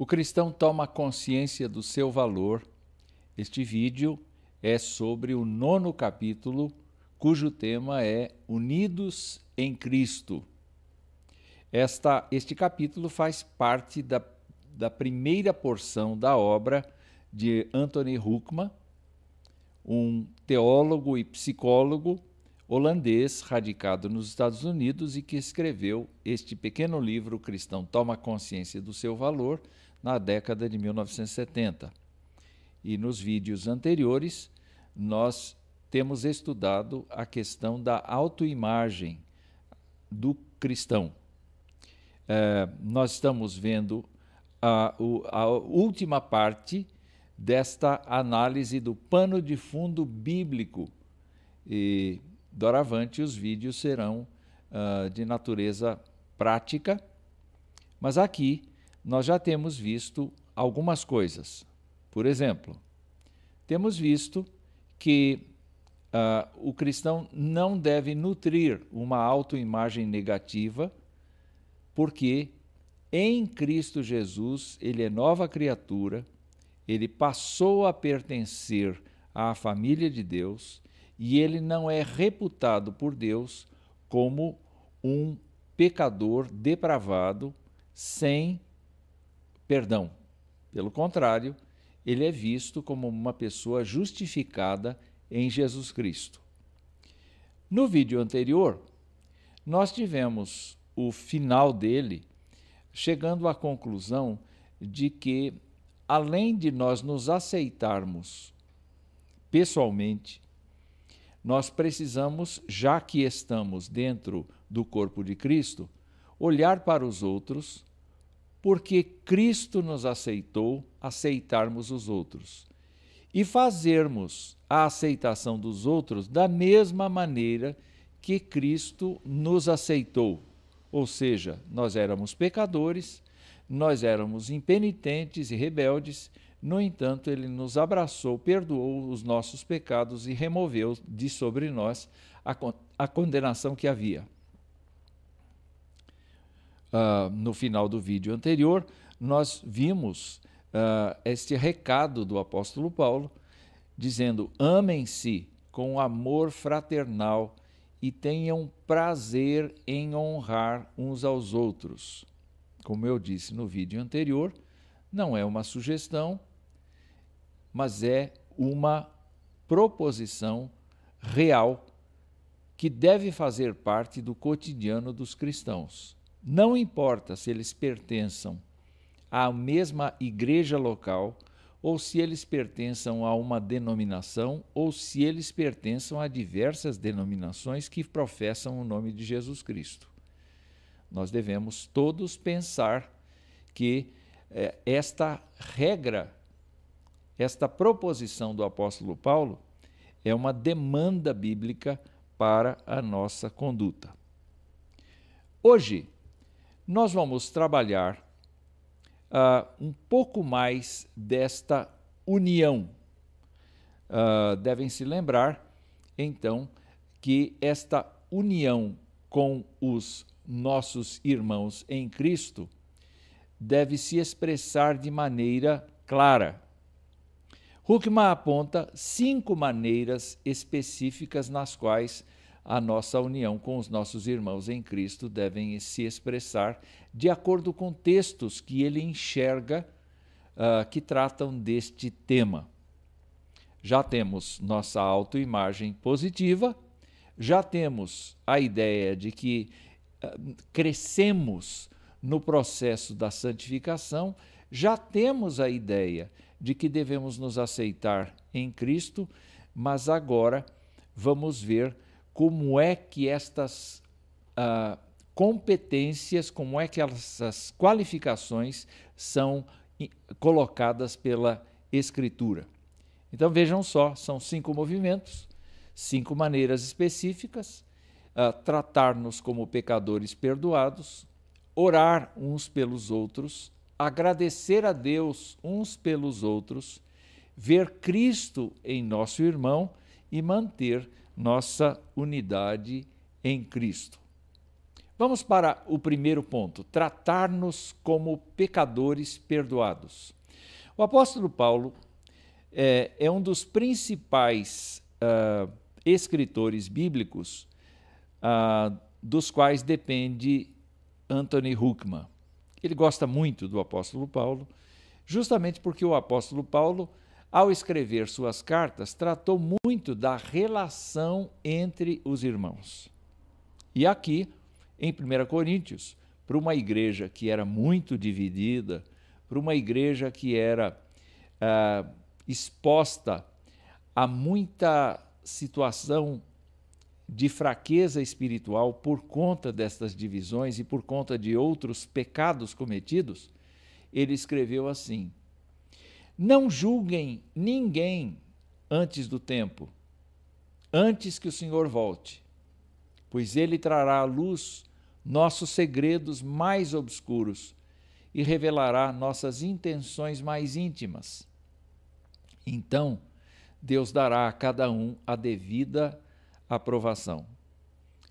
O cristão toma consciência do seu valor. Este vídeo é sobre o nono capítulo, cujo tema é Unidos em Cristo. Esta, este capítulo faz parte da, da primeira porção da obra de Anthony Huckman, um teólogo e psicólogo holandês radicado nos Estados Unidos e que escreveu este pequeno livro Cristão Toma Consciência do Seu Valor na década de 1970. E nos vídeos anteriores, nós temos estudado a questão da autoimagem do cristão. É, nós estamos vendo a, a última parte desta análise do pano de fundo bíblico. E Doravante, os vídeos serão uh, de natureza prática, mas aqui nós já temos visto algumas coisas. Por exemplo, temos visto que uh, o cristão não deve nutrir uma autoimagem negativa, porque em Cristo Jesus ele é nova criatura, ele passou a pertencer à família de Deus e ele não é reputado por Deus como um pecador depravado sem perdão. Pelo contrário, ele é visto como uma pessoa justificada em Jesus Cristo. No vídeo anterior, nós tivemos o final dele chegando à conclusão de que, além de nós nos aceitarmos pessoalmente, nós precisamos, já que estamos dentro do corpo de Cristo, olhar para os outros, porque Cristo nos aceitou, aceitarmos os outros. E fazermos a aceitação dos outros da mesma maneira que Cristo nos aceitou. Ou seja, nós éramos pecadores, nós éramos impenitentes e rebeldes, no entanto, ele nos abraçou, perdoou os nossos pecados e removeu de sobre nós a, a condenação que havia. Uh, no final do vídeo anterior, nós vimos uh, este recado do apóstolo Paulo, dizendo: amem-se com amor fraternal e tenham prazer em honrar uns aos outros. Como eu disse no vídeo anterior, não é uma sugestão, mas é uma proposição real que deve fazer parte do cotidiano dos cristãos. Não importa se eles pertençam à mesma igreja local, ou se eles pertençam a uma denominação, ou se eles pertençam a diversas denominações que professam o nome de Jesus Cristo. Nós devemos todos pensar que eh, esta regra esta proposição do apóstolo Paulo é uma demanda bíblica para a nossa conduta. Hoje, nós vamos trabalhar uh, um pouco mais desta união. Uh, devem se lembrar, então, que esta união com os nossos irmãos em Cristo deve se expressar de maneira clara Huckman aponta cinco maneiras específicas nas quais a nossa união com os nossos irmãos em Cristo devem se expressar de acordo com textos que ele enxerga uh, que tratam deste tema. Já temos nossa autoimagem positiva, já temos a ideia de que uh, crescemos no processo da santificação, já temos a ideia de que devemos nos aceitar em Cristo, mas agora vamos ver como é que estas uh, competências, como é que essas qualificações são colocadas pela Escritura. Então vejam só, são cinco movimentos, cinco maneiras específicas: uh, tratar-nos como pecadores perdoados, orar uns pelos outros, agradecer a Deus uns pelos outros, ver Cristo em nosso irmão e manter nossa unidade em Cristo. Vamos para o primeiro ponto: tratar-nos como pecadores perdoados. O apóstolo Paulo é, é um dos principais uh, escritores bíblicos uh, dos quais depende Anthony Huckman. Ele gosta muito do apóstolo Paulo, justamente porque o apóstolo Paulo, ao escrever suas cartas, tratou muito da relação entre os irmãos. E aqui, em 1 Coríntios, para uma igreja que era muito dividida, para uma igreja que era ah, exposta a muita situação de fraqueza espiritual por conta destas divisões e por conta de outros pecados cometidos, ele escreveu assim: Não julguem ninguém antes do tempo, antes que o Senhor volte, pois ele trará à luz nossos segredos mais obscuros e revelará nossas intenções mais íntimas. Então, Deus dará a cada um a devida aprovação.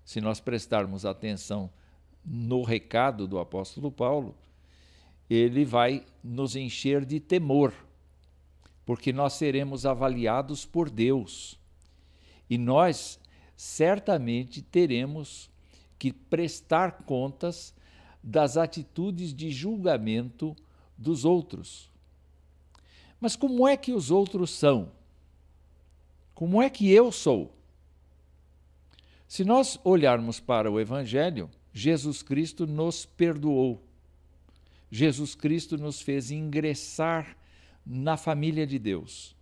Se nós prestarmos atenção no recado do apóstolo Paulo, ele vai nos encher de temor, porque nós seremos avaliados por Deus. E nós certamente teremos que prestar contas das atitudes de julgamento dos outros. Mas como é que os outros são? Como é que eu sou? Se nós olharmos para o Evangelho, Jesus Cristo nos perdoou. Jesus Cristo nos fez ingressar na família de Deus.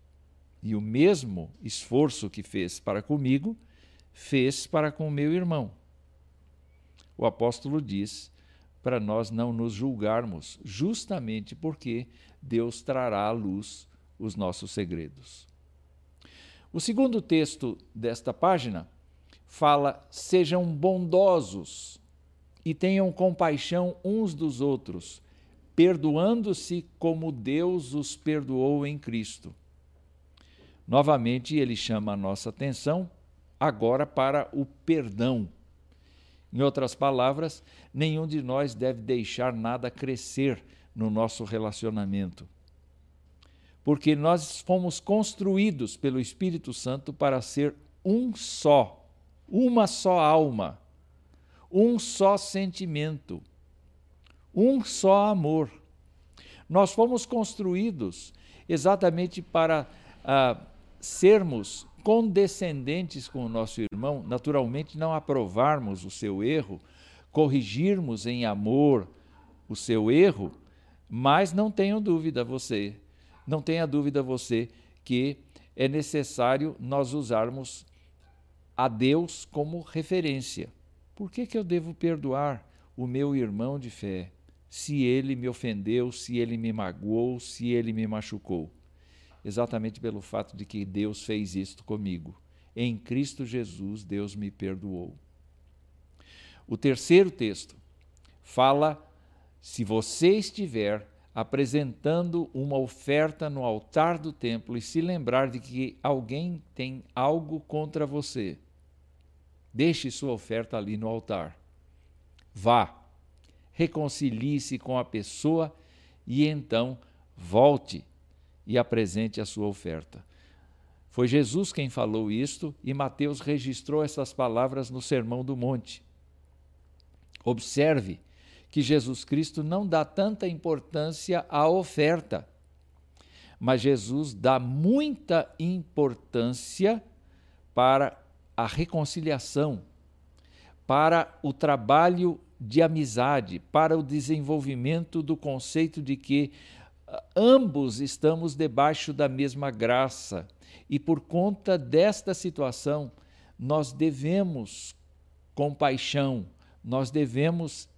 E o mesmo esforço que fez para comigo, fez para com meu irmão. O apóstolo diz para nós não nos julgarmos, justamente porque Deus trará à luz os nossos segredos. O segundo texto desta página fala: sejam bondosos e tenham compaixão uns dos outros, perdoando-se como Deus os perdoou em Cristo. Novamente, ele chama a nossa atenção agora para o perdão em outras palavras, nenhum de nós deve deixar nada crescer no nosso relacionamento. Porque nós fomos construídos pelo Espírito Santo para ser um só, uma só alma, um só sentimento, um só amor. Nós fomos construídos exatamente para ah, sermos condescendentes com o nosso irmão, naturalmente não aprovarmos o seu erro, corrigirmos em amor o seu erro, mas não tenha dúvida você, não tenha dúvida você que é necessário nós usarmos a Deus como referência. Por que, que eu devo perdoar o meu irmão de fé se ele me ofendeu, se ele me magoou, se ele me machucou? exatamente pelo fato de que Deus fez isto comigo. Em Cristo Jesus, Deus me perdoou. O terceiro texto fala: se você estiver apresentando uma oferta no altar do templo e se lembrar de que alguém tem algo contra você, deixe sua oferta ali no altar. Vá, reconcilie-se com a pessoa e então volte e apresente a sua oferta. Foi Jesus quem falou isto e Mateus registrou essas palavras no Sermão do Monte. Observe que Jesus Cristo não dá tanta importância à oferta, mas Jesus dá muita importância para a reconciliação, para o trabalho de amizade, para o desenvolvimento do conceito de que ambos estamos debaixo da mesma graça e por conta desta situação nós devemos compaixão, nós devemos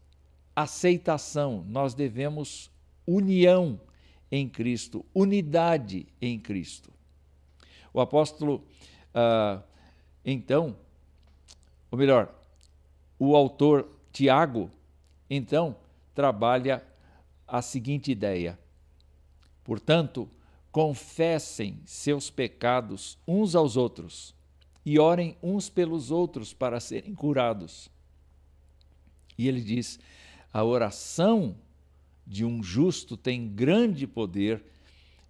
aceitação, nós devemos união em Cristo, unidade em Cristo. O apóstolo, ah, então, ou melhor, o autor Tiago, então, trabalha a seguinte ideia: Portanto, confessem seus pecados uns aos outros e orem uns pelos outros para serem curados. E ele diz: a oração de um justo tem grande poder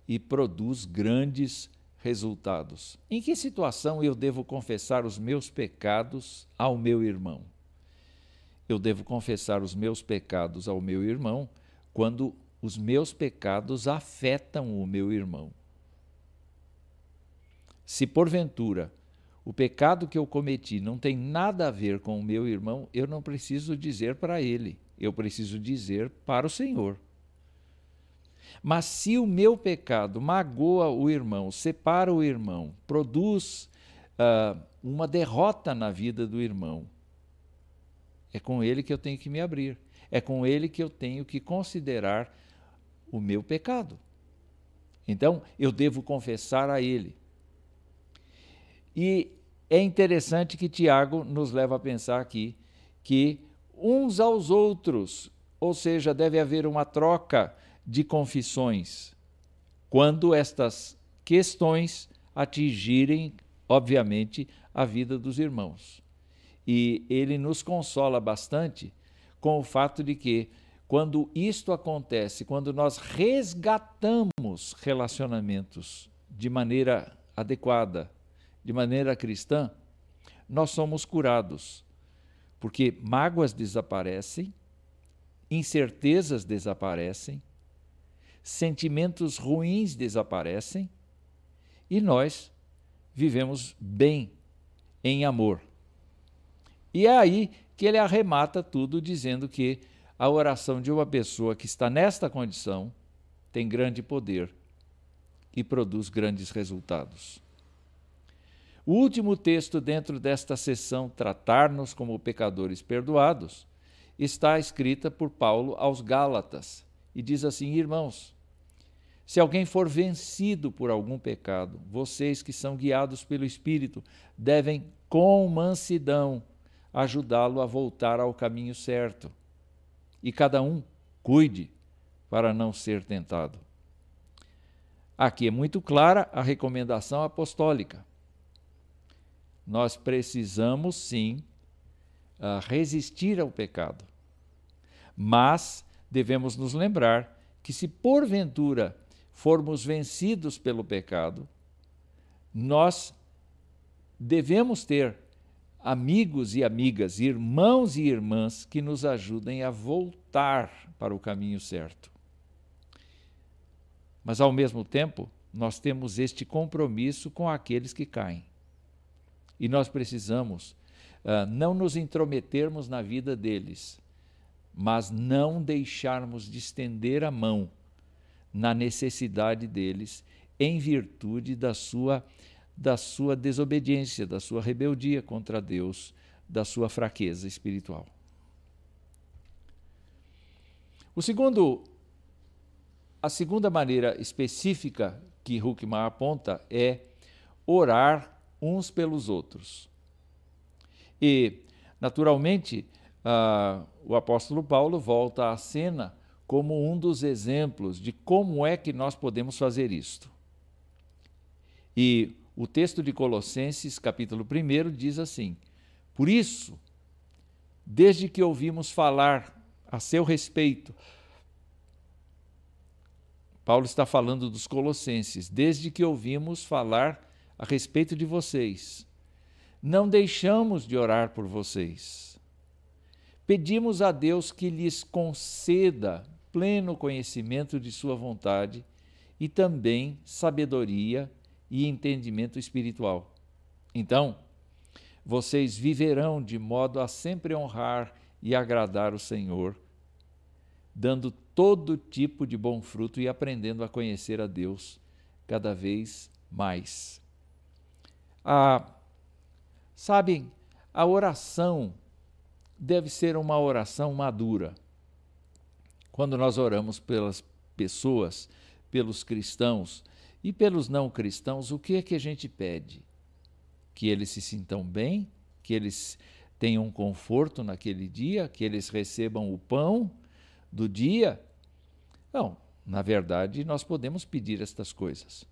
e produz grandes resultados. Em que situação eu devo confessar os meus pecados ao meu irmão? Eu devo confessar os meus pecados ao meu irmão quando os meus pecados afetam o meu irmão. Se porventura o pecado que eu cometi não tem nada a ver com o meu irmão, eu não preciso dizer para ele, eu preciso dizer para o Senhor. Mas se o meu pecado magoa o irmão, separa o irmão, produz uh, uma derrota na vida do irmão, é com ele que eu tenho que me abrir, é com ele que eu tenho que considerar o meu pecado. Então, eu devo confessar a ele. E é interessante que Tiago nos leva a pensar aqui que uns aos outros, ou seja, deve haver uma troca de confissões quando estas questões atingirem, obviamente, a vida dos irmãos. E ele nos consola bastante com o fato de que quando isto acontece, quando nós resgatamos relacionamentos de maneira adequada, de maneira cristã, nós somos curados. Porque mágoas desaparecem, incertezas desaparecem, sentimentos ruins desaparecem e nós vivemos bem em amor. E é aí que ele arremata tudo dizendo que a oração de uma pessoa que está nesta condição tem grande poder e produz grandes resultados. O último texto dentro desta sessão, Tratar-nos como pecadores perdoados, está escrita por Paulo aos Gálatas e diz assim: Irmãos, se alguém for vencido por algum pecado, vocês que são guiados pelo Espírito devem, com mansidão, ajudá-lo a voltar ao caminho certo e cada um cuide para não ser tentado. Aqui é muito clara a recomendação apostólica. Nós precisamos sim ah, resistir ao pecado, mas devemos nos lembrar que, se porventura formos vencidos pelo pecado, nós devemos ter amigos e amigas, irmãos e irmãs que nos ajudem a voltar para o caminho certo. Mas, ao mesmo tempo, nós temos este compromisso com aqueles que caem. E nós precisamos uh, não nos intrometermos na vida deles, mas não deixarmos de estender a mão na necessidade deles, em virtude da sua da sua desobediência, da sua rebeldia contra Deus, da sua fraqueza espiritual. O segundo, a segunda maneira específica que Huckman aponta é orar uns pelos outros. E, naturalmente, uh, o apóstolo Paulo volta à cena como um dos exemplos de como é que nós podemos fazer isto. E o texto de Colossenses, capítulo 1, diz assim: Por isso, desde que ouvimos falar a seu respeito, Paulo está falando dos Colossenses, desde que ouvimos falar a respeito de vocês, não deixamos de orar por vocês. Pedimos a Deus que lhes conceda pleno conhecimento de Sua vontade e também sabedoria e entendimento espiritual. Então, vocês viverão de modo a sempre honrar e agradar o Senhor, dando todo tipo de bom fruto e aprendendo a conhecer a Deus cada vez mais. Ah, sabem, a oração deve ser uma oração madura. Quando nós oramos pelas pessoas, pelos cristãos, e pelos não cristãos, o que é que a gente pede? Que eles se sintam bem, que eles tenham conforto naquele dia, que eles recebam o pão do dia? Não, na verdade, nós podemos pedir estas coisas.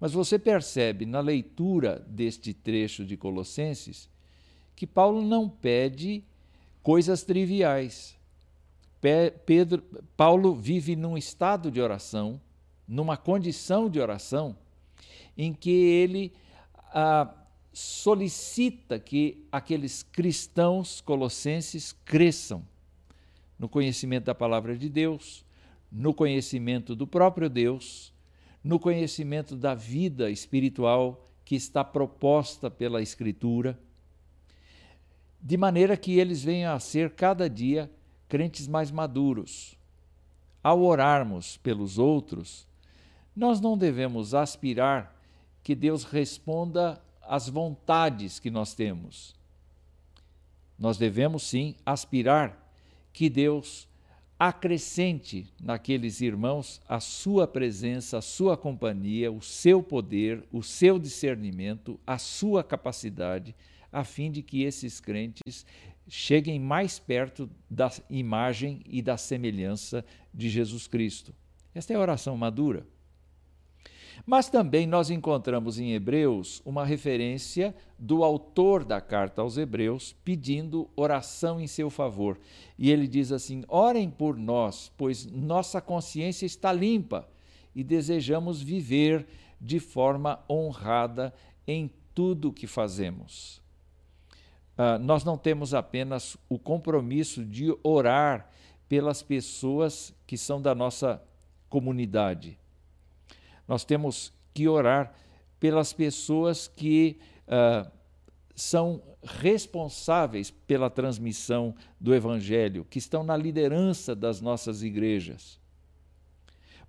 Mas você percebe na leitura deste trecho de Colossenses que Paulo não pede coisas triviais. Pedro, Paulo vive num estado de oração, numa condição de oração, em que ele ah, solicita que aqueles cristãos colossenses cresçam no conhecimento da palavra de Deus, no conhecimento do próprio Deus, no conhecimento da vida espiritual que está proposta pela Escritura, de maneira que eles venham a ser cada dia crentes mais maduros. Ao orarmos pelos outros, nós não devemos aspirar que Deus responda às vontades que nós temos. Nós devemos sim aspirar que Deus acrescente naqueles irmãos a sua presença, a sua companhia, o seu poder, o seu discernimento, a sua capacidade, a fim de que esses crentes cheguem mais perto da imagem e da semelhança de Jesus Cristo. Esta é a oração madura. Mas também nós encontramos em Hebreus uma referência do autor da carta aos Hebreus pedindo oração em seu favor. E ele diz assim: Orem por nós, pois nossa consciência está limpa e desejamos viver de forma honrada em tudo o que fazemos. Uh, nós não temos apenas o compromisso de orar pelas pessoas que são da nossa comunidade, nós temos que orar pelas pessoas que uh, são responsáveis pela transmissão do Evangelho, que estão na liderança das nossas igrejas,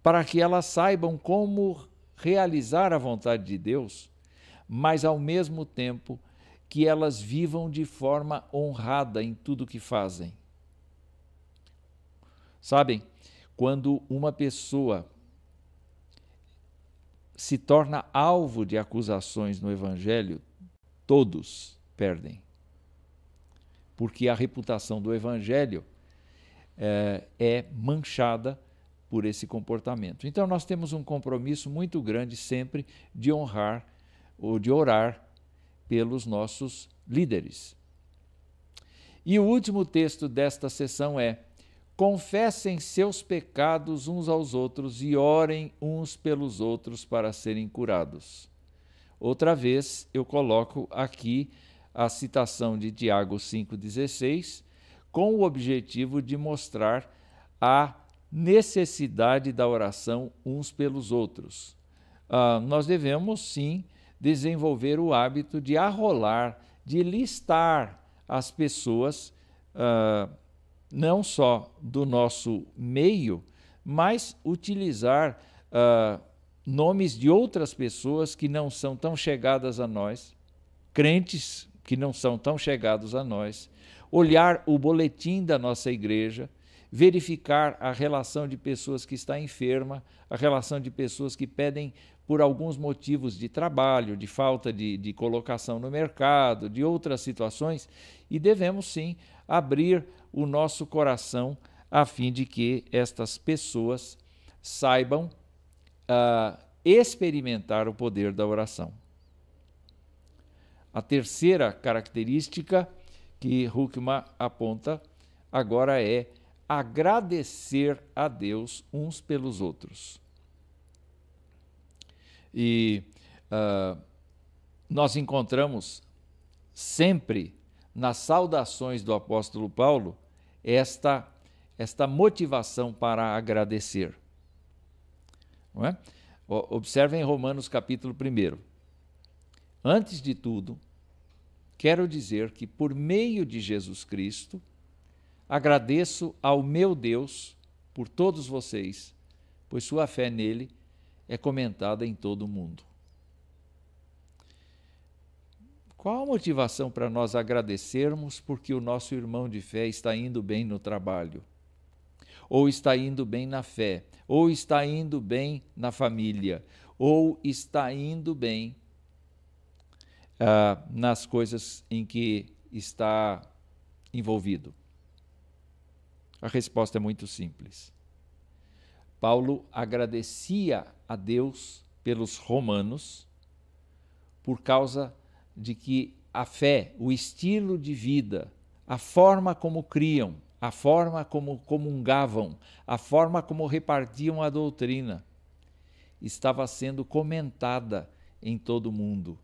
para que elas saibam como realizar a vontade de Deus, mas ao mesmo tempo que elas vivam de forma honrada em tudo que fazem. Sabem, quando uma pessoa se torna alvo de acusações no Evangelho, todos perdem. Porque a reputação do Evangelho é, é manchada por esse comportamento. Então, nós temos um compromisso muito grande sempre de honrar ou de orar pelos nossos líderes. E o último texto desta sessão é confessem seus pecados uns aos outros e orem uns pelos outros para serem curados. Outra vez, eu coloco aqui a citação de Tiago 5,16, com o objetivo de mostrar a necessidade da oração uns pelos outros. Uh, nós devemos, sim, desenvolver o hábito de arrolar, de listar as pessoas. Uh, não só do nosso meio, mas utilizar uh, nomes de outras pessoas que não são tão chegadas a nós, crentes que não são tão chegados a nós, olhar o boletim da nossa igreja, verificar a relação de pessoas que está enferma, a relação de pessoas que pedem por alguns motivos de trabalho, de falta de, de colocação no mercado, de outras situações, e devemos sim abrir o nosso coração a fim de que estas pessoas saibam uh, experimentar o poder da oração. A terceira característica que Huckman aponta agora é agradecer a Deus uns pelos outros. E uh, nós encontramos sempre nas saudações do apóstolo Paulo esta, esta motivação para agradecer. Não é? Observem Romanos capítulo 1. Antes de tudo, quero dizer que por meio de Jesus Cristo, agradeço ao meu Deus por todos vocês, pois sua fé nele é comentada em todo o mundo. Qual a motivação para nós agradecermos porque o nosso irmão de fé está indo bem no trabalho? Ou está indo bem na fé? Ou está indo bem na família? Ou está indo bem ah, nas coisas em que está envolvido? A resposta é muito simples. Paulo agradecia a Deus pelos romanos por causa de que a fé, o estilo de vida, a forma como criam, a forma como comungavam, a forma como repartiam a doutrina, estava sendo comentada em todo o mundo.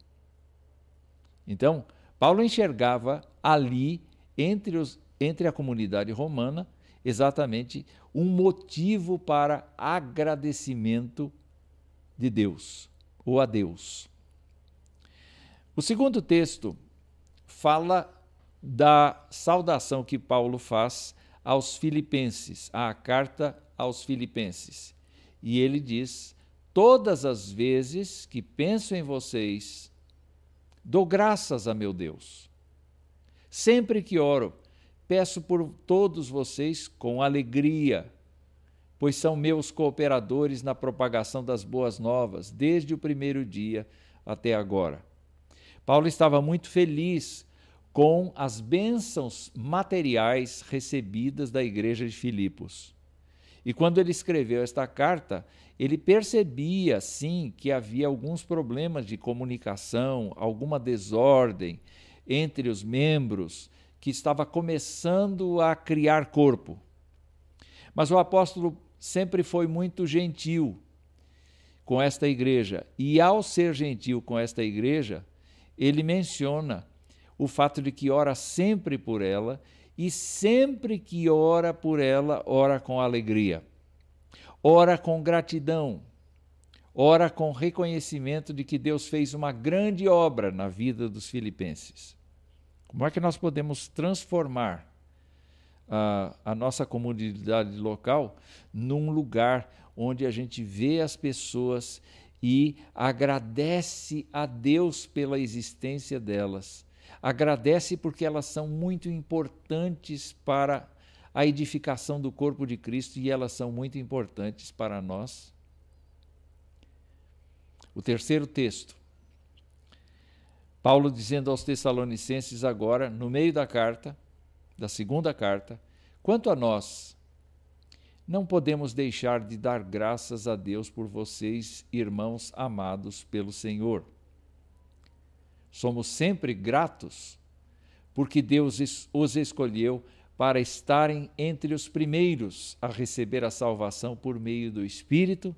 Então, Paulo enxergava ali, entre, os, entre a comunidade romana, exatamente um motivo para agradecimento de Deus, ou a Deus. O segundo texto fala da saudação que Paulo faz aos filipenses, à carta aos filipenses. E ele diz: Todas as vezes que penso em vocês, dou graças a meu Deus. Sempre que oro, peço por todos vocês com alegria, pois são meus cooperadores na propagação das boas novas, desde o primeiro dia até agora. Paulo estava muito feliz com as bênçãos materiais recebidas da igreja de Filipos. E quando ele escreveu esta carta, ele percebia, sim, que havia alguns problemas de comunicação, alguma desordem entre os membros, que estava começando a criar corpo. Mas o apóstolo sempre foi muito gentil com esta igreja, e ao ser gentil com esta igreja, ele menciona o fato de que ora sempre por ela e sempre que ora por ela, ora com alegria, ora com gratidão, ora com reconhecimento de que Deus fez uma grande obra na vida dos filipenses. Como é que nós podemos transformar a, a nossa comunidade local num lugar onde a gente vê as pessoas e agradece a Deus pela existência delas. Agradece porque elas são muito importantes para a edificação do corpo de Cristo e elas são muito importantes para nós. O terceiro texto. Paulo dizendo aos Tessalonicenses agora, no meio da carta, da segunda carta, quanto a nós, não podemos deixar de dar graças a Deus por vocês, irmãos amados pelo Senhor. Somos sempre gratos porque Deus os escolheu para estarem entre os primeiros a receber a salvação por meio do Espírito,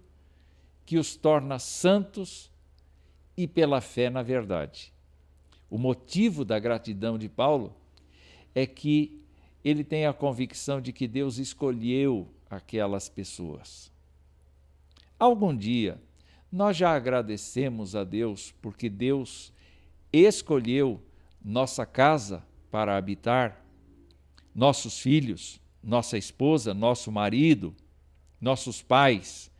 que os torna santos e pela fé na verdade. O motivo da gratidão de Paulo é que ele tem a convicção de que Deus escolheu aquelas pessoas. Algum dia, nós já agradecemos a Deus porque Deus escolheu nossa casa para habitar, nossos filhos, nossa esposa, nosso marido, nossos pais,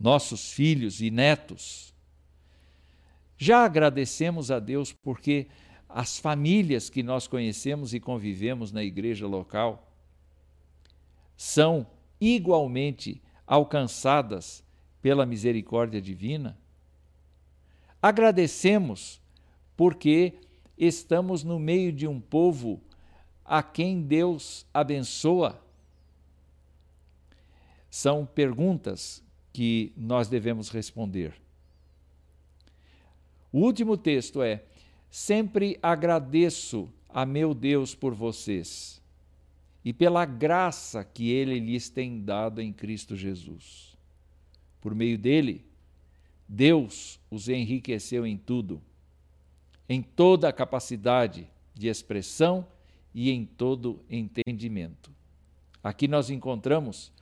nossos filhos e netos. Já agradecemos a Deus porque as famílias que nós conhecemos e convivemos na igreja local são igualmente alcançadas pela misericórdia divina? Agradecemos porque estamos no meio de um povo a quem Deus abençoa? São perguntas que nós devemos responder. O último texto é: Sempre agradeço a meu Deus por vocês e pela graça que ele lhes tem dado em Cristo Jesus. Por meio dele, Deus os enriqueceu em tudo, em toda a capacidade de expressão e em todo entendimento. Aqui nós encontramos,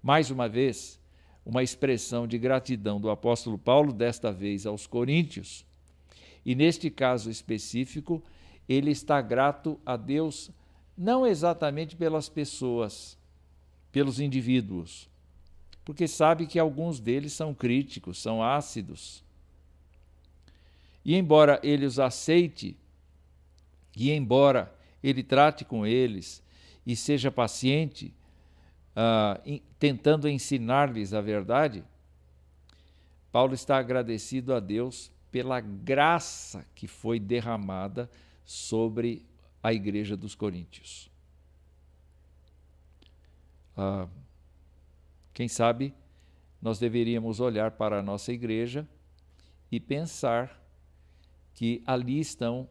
mais uma vez, uma expressão de gratidão do apóstolo Paulo, desta vez aos Coríntios. E neste caso específico, ele está grato a Deus não exatamente pelas pessoas, pelos indivíduos, porque sabe que alguns deles são críticos, são ácidos. E embora ele os aceite, e embora ele trate com eles e seja paciente, uh, tentando ensinar-lhes a verdade, Paulo está agradecido a Deus pela graça que foi derramada sobre a igreja dos Coríntios. Ah, quem sabe nós deveríamos olhar para a nossa igreja e pensar que ali estão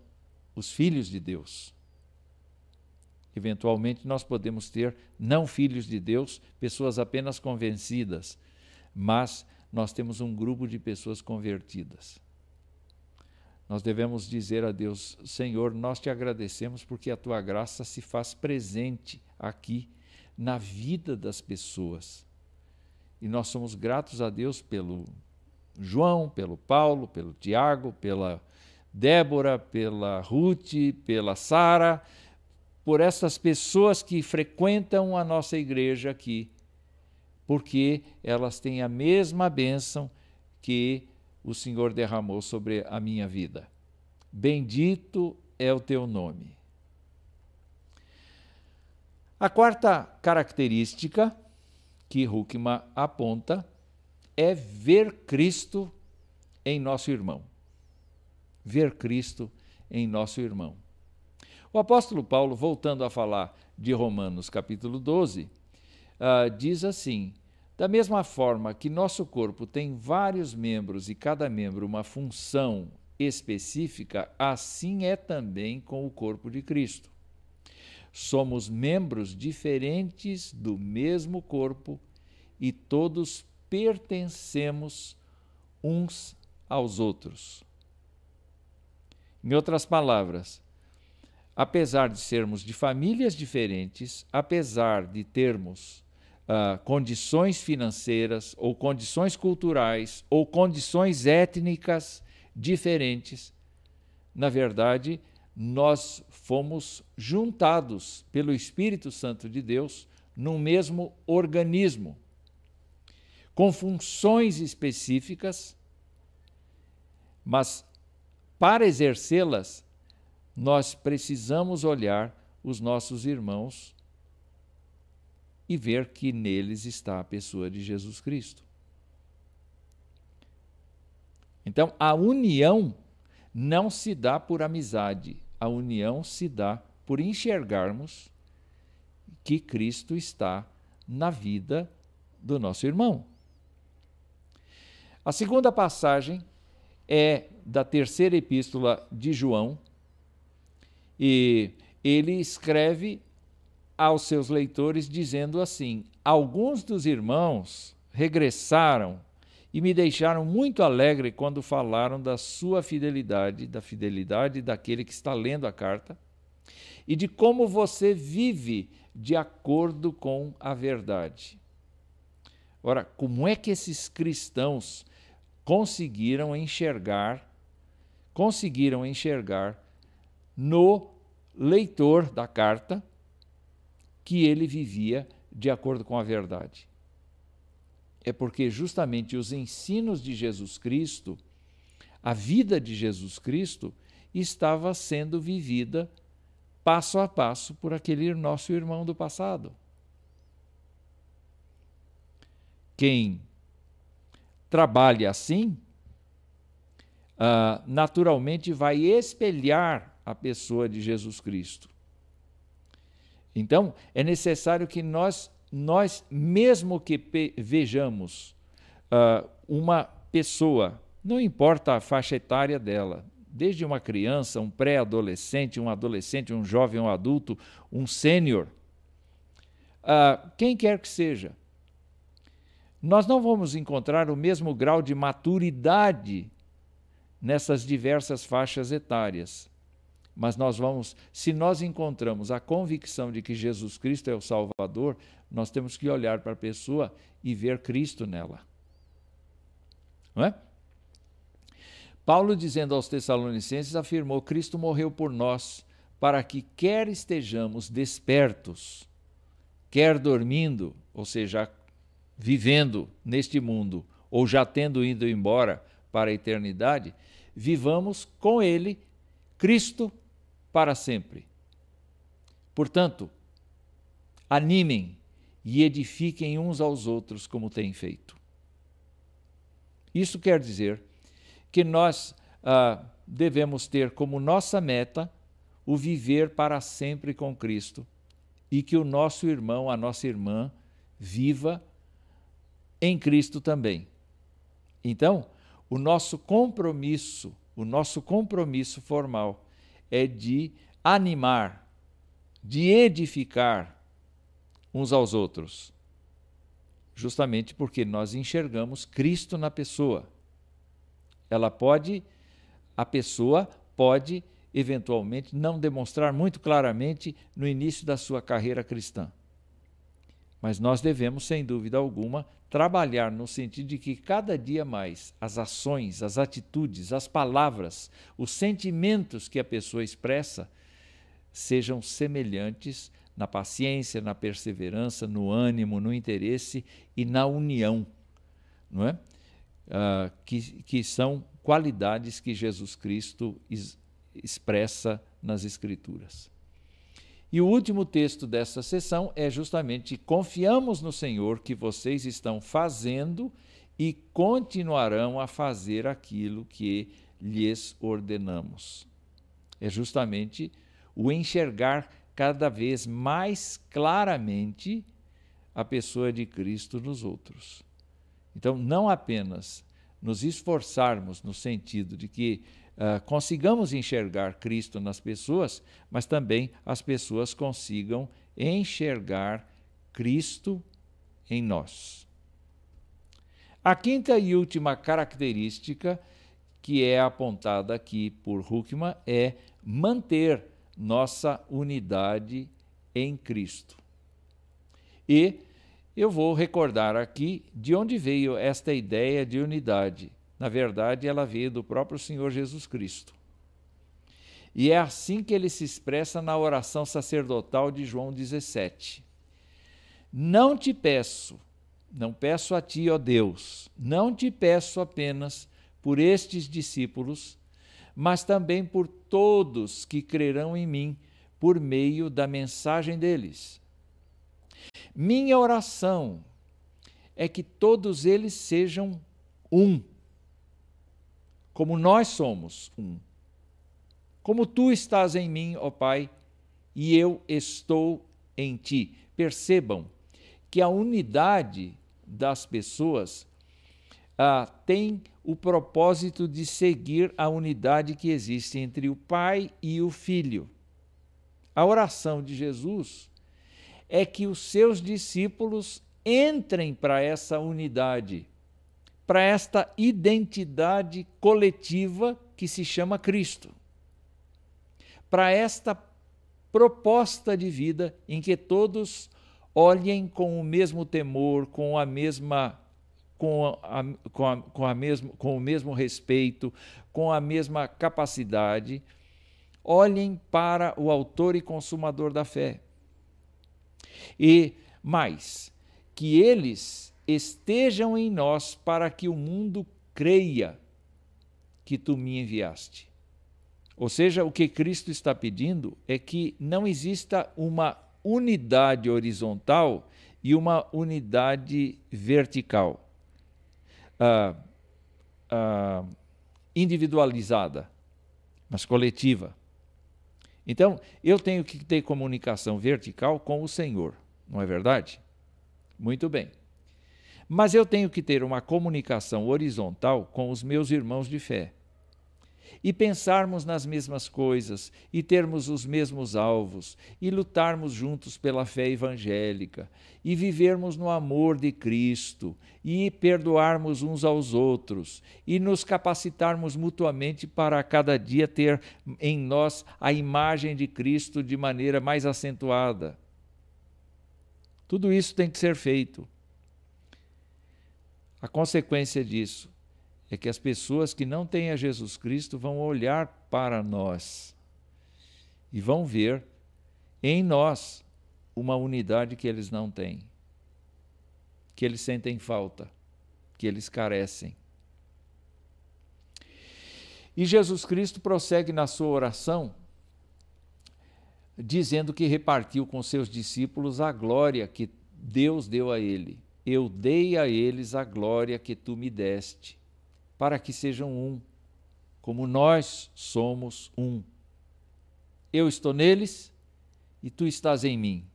os filhos de Deus. Eventualmente, nós podemos ter não filhos de Deus, pessoas apenas convencidas, mas nós temos um grupo de pessoas convertidas. Nós devemos dizer a Deus: Senhor, nós te agradecemos porque a tua graça se faz presente aqui na vida das pessoas. E nós somos gratos a Deus pelo João, pelo Paulo, pelo Tiago, pela Débora, pela Ruth, pela Sara, por essas pessoas que frequentam a nossa igreja aqui, porque elas têm a mesma bênção que o Senhor derramou sobre a minha vida. Bendito é o teu nome. A quarta característica que Huckman aponta é ver Cristo em nosso irmão. Ver Cristo em nosso irmão. O apóstolo Paulo, voltando a falar de Romanos capítulo 12, uh, ah, diz assim: Da mesma forma que nosso corpo tem vários membros e cada membro uma função específica, assim é também com o corpo de Cristo. Somos membros diferentes do mesmo corpo e todos pertencemos uns aos outros. Em outras palavras, apesar de sermos de famílias diferentes, apesar de termos uh, condições financeiras, ou condições culturais, ou condições étnicas diferentes, na verdade, nós fomos juntados pelo Espírito Santo de Deus num mesmo organismo, com funções específicas, mas para exercê-las, nós precisamos olhar os nossos irmãos e ver que neles está a pessoa de Jesus Cristo. Então, a união não se dá por amizade, a união se dá por enxergarmos que Cristo está na vida do nosso irmão. A segunda passagem é da terceira epístola de João, e ele escreve aos seus leitores dizendo assim: Alguns dos irmãos regressaram e me deixaram muito alegre quando falaram da sua fidelidade, da fidelidade daquele que está lendo a carta, e de como você vive de acordo com a verdade. Ora, como é que esses cristãos conseguiram enxergar, conseguiram enxergar no leitor da carta que ele vivia de acordo com a verdade? é porque justamente os ensinos de Jesus Cristo, a vida de Jesus Cristo, estava sendo vivida passo a passo por aquele nosso irmão do passado. Quem trabalha assim, uh, naturalmente vai espelhar a pessoa de Jesus Cristo. Então, é necessário que nós nós, mesmo que vejamos uh, uma pessoa, não importa a faixa etária dela, desde uma criança, um pré-adolescente, um adolescente, um jovem, um adulto, um sênior, uh, quem quer que seja, nós não vamos encontrar o mesmo grau de maturidade nessas diversas faixas etárias. Mas nós vamos, se nós encontramos a convicção de que Jesus Cristo é o Salvador, nós temos que olhar para a pessoa e ver Cristo nela. Não é? Paulo, dizendo aos Tessalonicenses, afirmou: Cristo morreu por nós, para que, quer estejamos despertos, quer dormindo, ou seja, vivendo neste mundo, ou já tendo ido embora para a eternidade, vivamos com Ele, Cristo para sempre. Portanto, animem e edifiquem uns aos outros como têm feito. Isso quer dizer que nós ah, devemos ter como nossa meta o viver para sempre com Cristo e que o nosso irmão, a nossa irmã, viva em Cristo também. Então, o nosso compromisso, o nosso compromisso formal é de animar, de edificar uns aos outros? Justamente porque nós enxergamos Cristo na pessoa. Ela pode, a pessoa pode eventualmente não demonstrar muito claramente no início da sua carreira cristã. Mas nós devemos, sem dúvida alguma, trabalhar no sentido de que cada dia mais as ações, as atitudes, as palavras, os sentimentos que a pessoa expressa sejam semelhantes na paciência, na perseverança, no ânimo, no interesse e na união, não é? Uh, que, que são qualidades que Jesus Cristo expressa nas Escrituras. E o último texto dessa sessão é justamente: Confiamos no Senhor que vocês estão fazendo e continuarão a fazer aquilo que lhes ordenamos. É justamente o enxergar cada vez mais claramente a pessoa de Cristo nos outros. Então, não apenas nos esforçarmos no sentido de que uh, consigamos enxergar Cristo nas pessoas, mas também as pessoas consigam enxergar Cristo em nós. A quinta e última característica que é apontada aqui por Huckman é manter nossa unidade em Cristo. E eu vou recordar aqui de onde veio esta ideia de unidade. Na verdade, ela veio do próprio Senhor Jesus Cristo. E é assim que ele se expressa na oração sacerdotal de João 17. Não te peço, não peço a ti, ó Deus, não te peço apenas por estes discípulos, mas também por todos que crerão em mim por meio da mensagem deles. Minha oração é que todos eles sejam um como nós somos um. Como tu estás em mim, ó Pai, e eu estou em ti. Percebam que a unidade das pessoas ah, tem o propósito de seguir a unidade que existe entre o Pai e o Filho. A oração de Jesus é que os seus discípulos entrem para essa unidade para esta identidade coletiva que se chama Cristo. Para esta proposta de vida em que todos olhem com o mesmo temor, com a mesma com, a, com, a, com, a mesmo, com o mesmo respeito, com a mesma capacidade, olhem para o autor e consumador da fé. E mais, que eles estejam em nós para que o mundo creia que tu me enviaste. Ou seja, o que Cristo está pedindo é que não exista uma unidade horizontal e uma unidade vertical, uh, uh, individualizada, mas coletiva. Então, eu tenho que ter comunicação vertical com o Senhor, não é verdade? Muito bem. Mas eu tenho que ter uma comunicação horizontal com os meus irmãos de fé. E pensarmos nas mesmas coisas, e termos os mesmos alvos, e lutarmos juntos pela fé evangélica, e vivermos no amor de Cristo, e perdoarmos uns aos outros, e nos capacitarmos mutuamente para cada dia ter em nós a imagem de Cristo de maneira mais acentuada. Tudo isso tem que ser feito. A consequência disso é que as pessoas que não têm a Jesus Cristo vão olhar para nós e vão ver em nós uma unidade que eles não têm, que eles sentem falta, que eles carecem. E Jesus Cristo prossegue na sua oração, dizendo que repartiu com seus discípulos a glória que Deus deu a ele eu dei a eles a glória que tu me deste, para que sejam um, como nós somos um. Eu estou neles e tu estás em mim.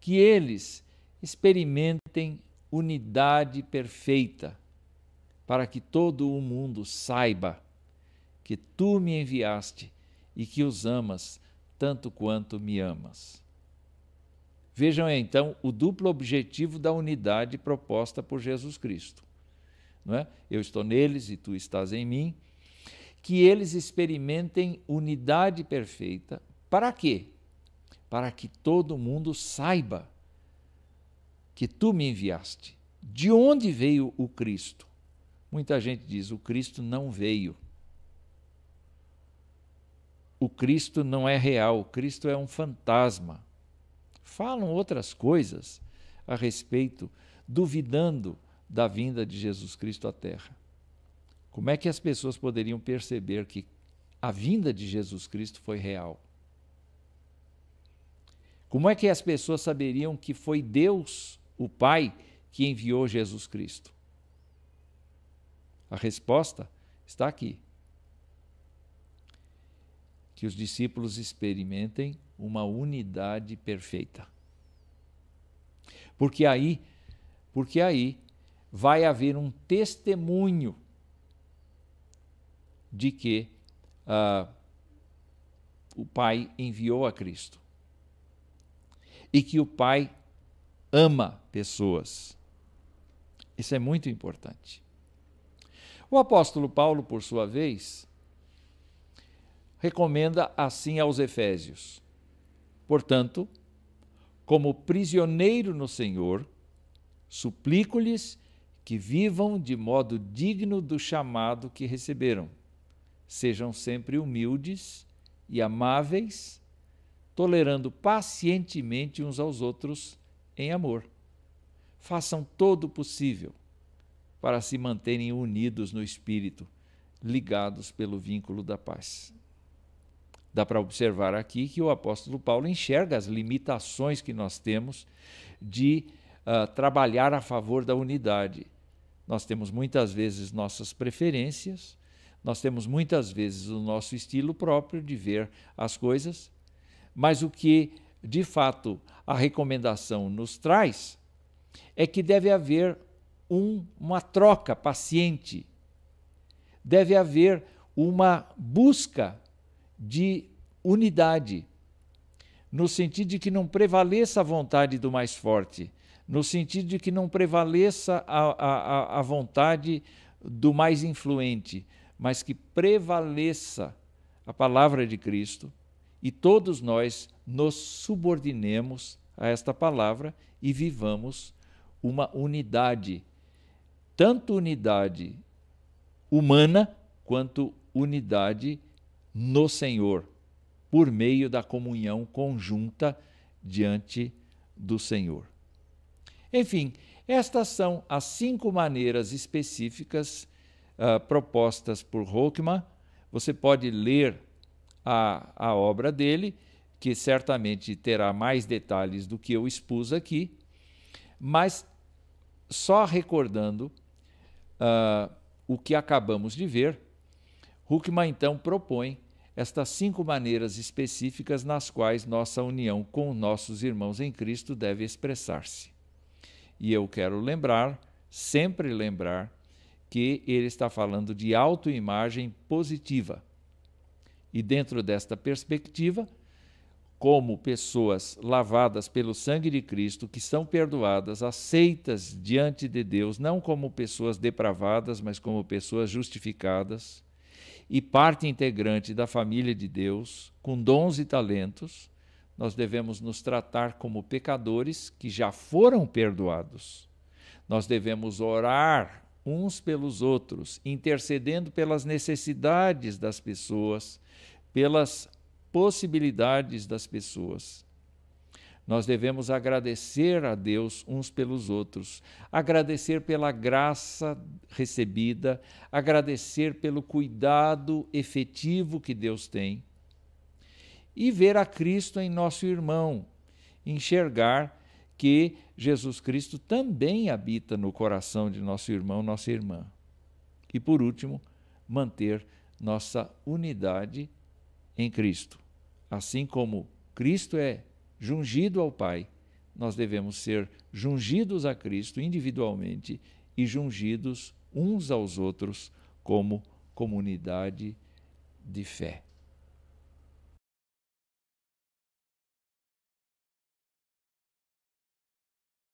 Que eles experimentem unidade perfeita, para que todo o mundo saiba que tu me enviaste e que os amas tanto quanto me amas. Vejam então o duplo objetivo da unidade proposta por Jesus Cristo. Não é? Eu estou neles e tu estás em mim. Que eles experimentem unidade perfeita. Para quê? Para que todo mundo saiba que tu me enviaste. De onde veio o Cristo? Muita gente diz: o Cristo não veio. O Cristo não é real, o Cristo é um fantasma. Falam outras coisas a respeito, duvidando da vinda de Jesus Cristo à Terra. Como é que as pessoas poderiam perceber que a vinda de Jesus Cristo foi real? Como é que as pessoas saberiam que foi Deus, o Pai, que enviou Jesus Cristo? A resposta está aqui. Que os discípulos experimentem uma unidade perfeita. Porque aí, porque aí vai haver um testemunho de que uh, o Pai enviou a Cristo e que o Pai ama pessoas. Isso é muito importante. O apóstolo Paulo, por sua vez, recomenda assim aos Efésios: Portanto, como prisioneiro no Senhor, suplico-lhes que vivam de modo digno do chamado que receberam. Sejam sempre humildes e amáveis, tolerando pacientemente uns aos outros em amor. Façam todo o possível para se manterem unidos no espírito, ligados pelo vínculo da paz. Dá para observar aqui que o apóstolo Paulo enxerga as limitações que nós temos de uh, trabalhar a favor da unidade. Nós temos muitas vezes nossas preferências, nós temos muitas vezes o nosso estilo próprio de ver as coisas, mas o que de fato a recomendação nos traz é que deve haver um, uma troca paciente, deve haver uma busca de unidade, no sentido de que não prevaleça a vontade do mais forte, no sentido de que não prevaleça a, a, a vontade do mais influente, mas que prevaleça a palavra de Cristo e todos nós nos subordinemos a esta palavra e vivamos uma unidade, tanto unidade humana quanto unidade no Senhor, por meio da comunhão conjunta diante do Senhor. Enfim, estas são as cinco maneiras específicas uh, propostas por Hockman. Você pode ler a, a obra dele, que certamente terá mais detalhes do que eu expus aqui, mas só recordando uh, o que acabamos de ver, Huckman então propõe estas cinco maneiras específicas nas quais nossa união com nossos irmãos em Cristo deve expressar-se. E eu quero lembrar, sempre lembrar, que ele está falando de autoimagem positiva. E dentro desta perspectiva, como pessoas lavadas pelo sangue de Cristo, que são perdoadas, aceitas diante de Deus, não como pessoas depravadas, mas como pessoas justificadas, e parte integrante da família de Deus, com dons e talentos, nós devemos nos tratar como pecadores que já foram perdoados. Nós devemos orar uns pelos outros, intercedendo pelas necessidades das pessoas, pelas possibilidades das pessoas. Nós devemos agradecer a Deus uns pelos outros, agradecer pela graça recebida, agradecer pelo cuidado efetivo que Deus tem e ver a Cristo em nosso irmão, enxergar que Jesus Cristo também habita no coração de nosso irmão, nossa irmã. E por último, manter nossa unidade em Cristo. Assim como Cristo é jungido ao Pai, nós devemos ser jungidos a Cristo individualmente e jungidos uns aos outros como comunidade de fé.